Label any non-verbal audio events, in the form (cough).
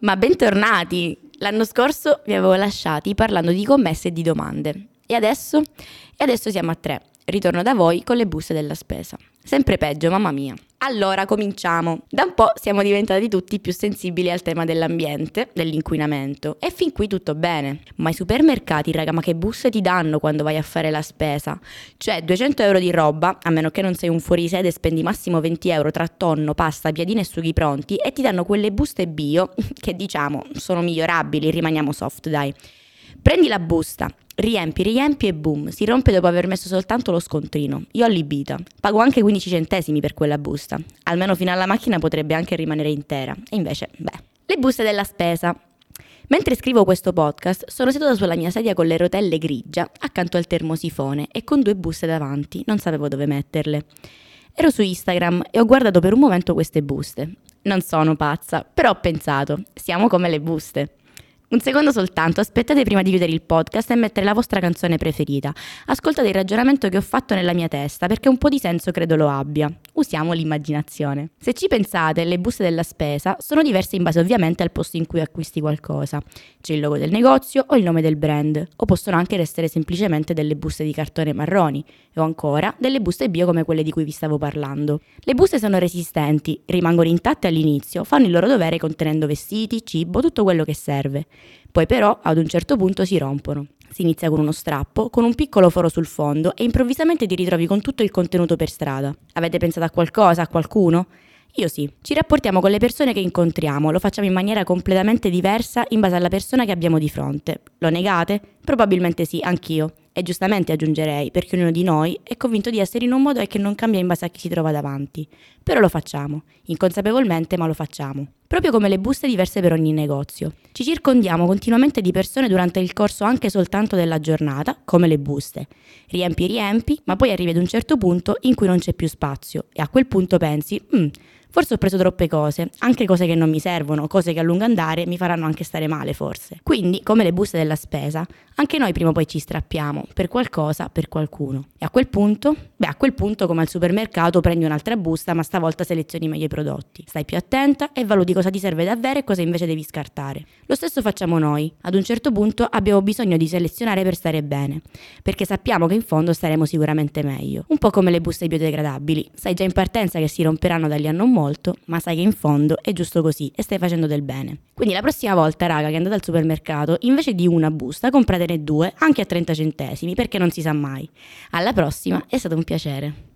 Ma bentornati! L'anno scorso vi avevo lasciati parlando di commesse e di domande. E adesso? E adesso siamo a tre. Ritorno da voi con le buste della spesa. Sempre peggio, mamma mia. Allora, cominciamo. Da un po' siamo diventati tutti più sensibili al tema dell'ambiente, dell'inquinamento, e fin qui tutto bene. Ma i supermercati, raga, ma che buste ti danno quando vai a fare la spesa? Cioè, 200 euro di roba, a meno che non sei un fuorisede e spendi massimo 20 euro tra tonno, pasta, piadine e sughi pronti, e ti danno quelle buste bio, (laughs) che diciamo sono migliorabili, rimaniamo soft, dai. Prendi la busta, riempi, riempi e boom, si rompe dopo aver messo soltanto lo scontrino. Io ho allibita. Pago anche 15 centesimi per quella busta. Almeno fino alla macchina potrebbe anche rimanere intera. E invece, beh. Le buste della spesa. Mentre scrivo questo podcast, sono seduta sulla mia sedia con le rotelle grigia, accanto al termosifone e con due buste davanti, non sapevo dove metterle. Ero su Instagram e ho guardato per un momento queste buste. Non sono pazza, però ho pensato, siamo come le buste. Un secondo soltanto, aspettate prima di chiudere il podcast e mettere la vostra canzone preferita. Ascoltate il ragionamento che ho fatto nella mia testa, perché un po' di senso credo lo abbia. Usiamo l'immaginazione. Se ci pensate, le buste della spesa sono diverse in base ovviamente al posto in cui acquisti qualcosa. C'è il logo del negozio o il nome del brand, o possono anche essere semplicemente delle buste di cartone marroni, o ancora delle buste bio come quelle di cui vi stavo parlando. Le buste sono resistenti, rimangono intatte all'inizio, fanno il loro dovere contenendo vestiti, cibo, tutto quello che serve. Poi però ad un certo punto si rompono. Si inizia con uno strappo, con un piccolo foro sul fondo e improvvisamente ti ritrovi con tutto il contenuto per strada. Avete pensato a qualcosa, a qualcuno? Io sì, ci rapportiamo con le persone che incontriamo, lo facciamo in maniera completamente diversa in base alla persona che abbiamo di fronte. Lo negate? Probabilmente sì, anch'io. E giustamente aggiungerei, perché ognuno di noi è convinto di essere in un modo e che non cambia in base a chi si trova davanti. Però lo facciamo, inconsapevolmente, ma lo facciamo. Proprio come le buste diverse per ogni negozio. Ci circondiamo continuamente di persone durante il corso anche soltanto della giornata, come le buste. Riempi, riempi, ma poi arrivi ad un certo punto in cui non c'è più spazio e a quel punto pensi, mm, Forse ho preso troppe cose, anche cose che non mi servono, cose che a lungo andare mi faranno anche stare male forse. Quindi, come le buste della spesa, anche noi prima o poi ci strappiamo per qualcosa, per qualcuno. E a quel punto? Beh, a quel punto come al supermercato prendi un'altra busta, ma stavolta selezioni meglio i prodotti. Stai più attenta e valuti cosa ti serve davvero e cosa invece devi scartare. Lo stesso facciamo noi. Ad un certo punto abbiamo bisogno di selezionare per stare bene, perché sappiamo che in fondo staremo sicuramente meglio. Un po' come le buste biodegradabili. Sai già in partenza che si romperanno dagli anni un molto, ma sai che in fondo è giusto così e stai facendo del bene. Quindi la prossima volta, raga, che andate al supermercato, invece di una busta, compratene due, anche a 30 centesimi, perché non si sa mai. Alla prossima, è stato un piacere.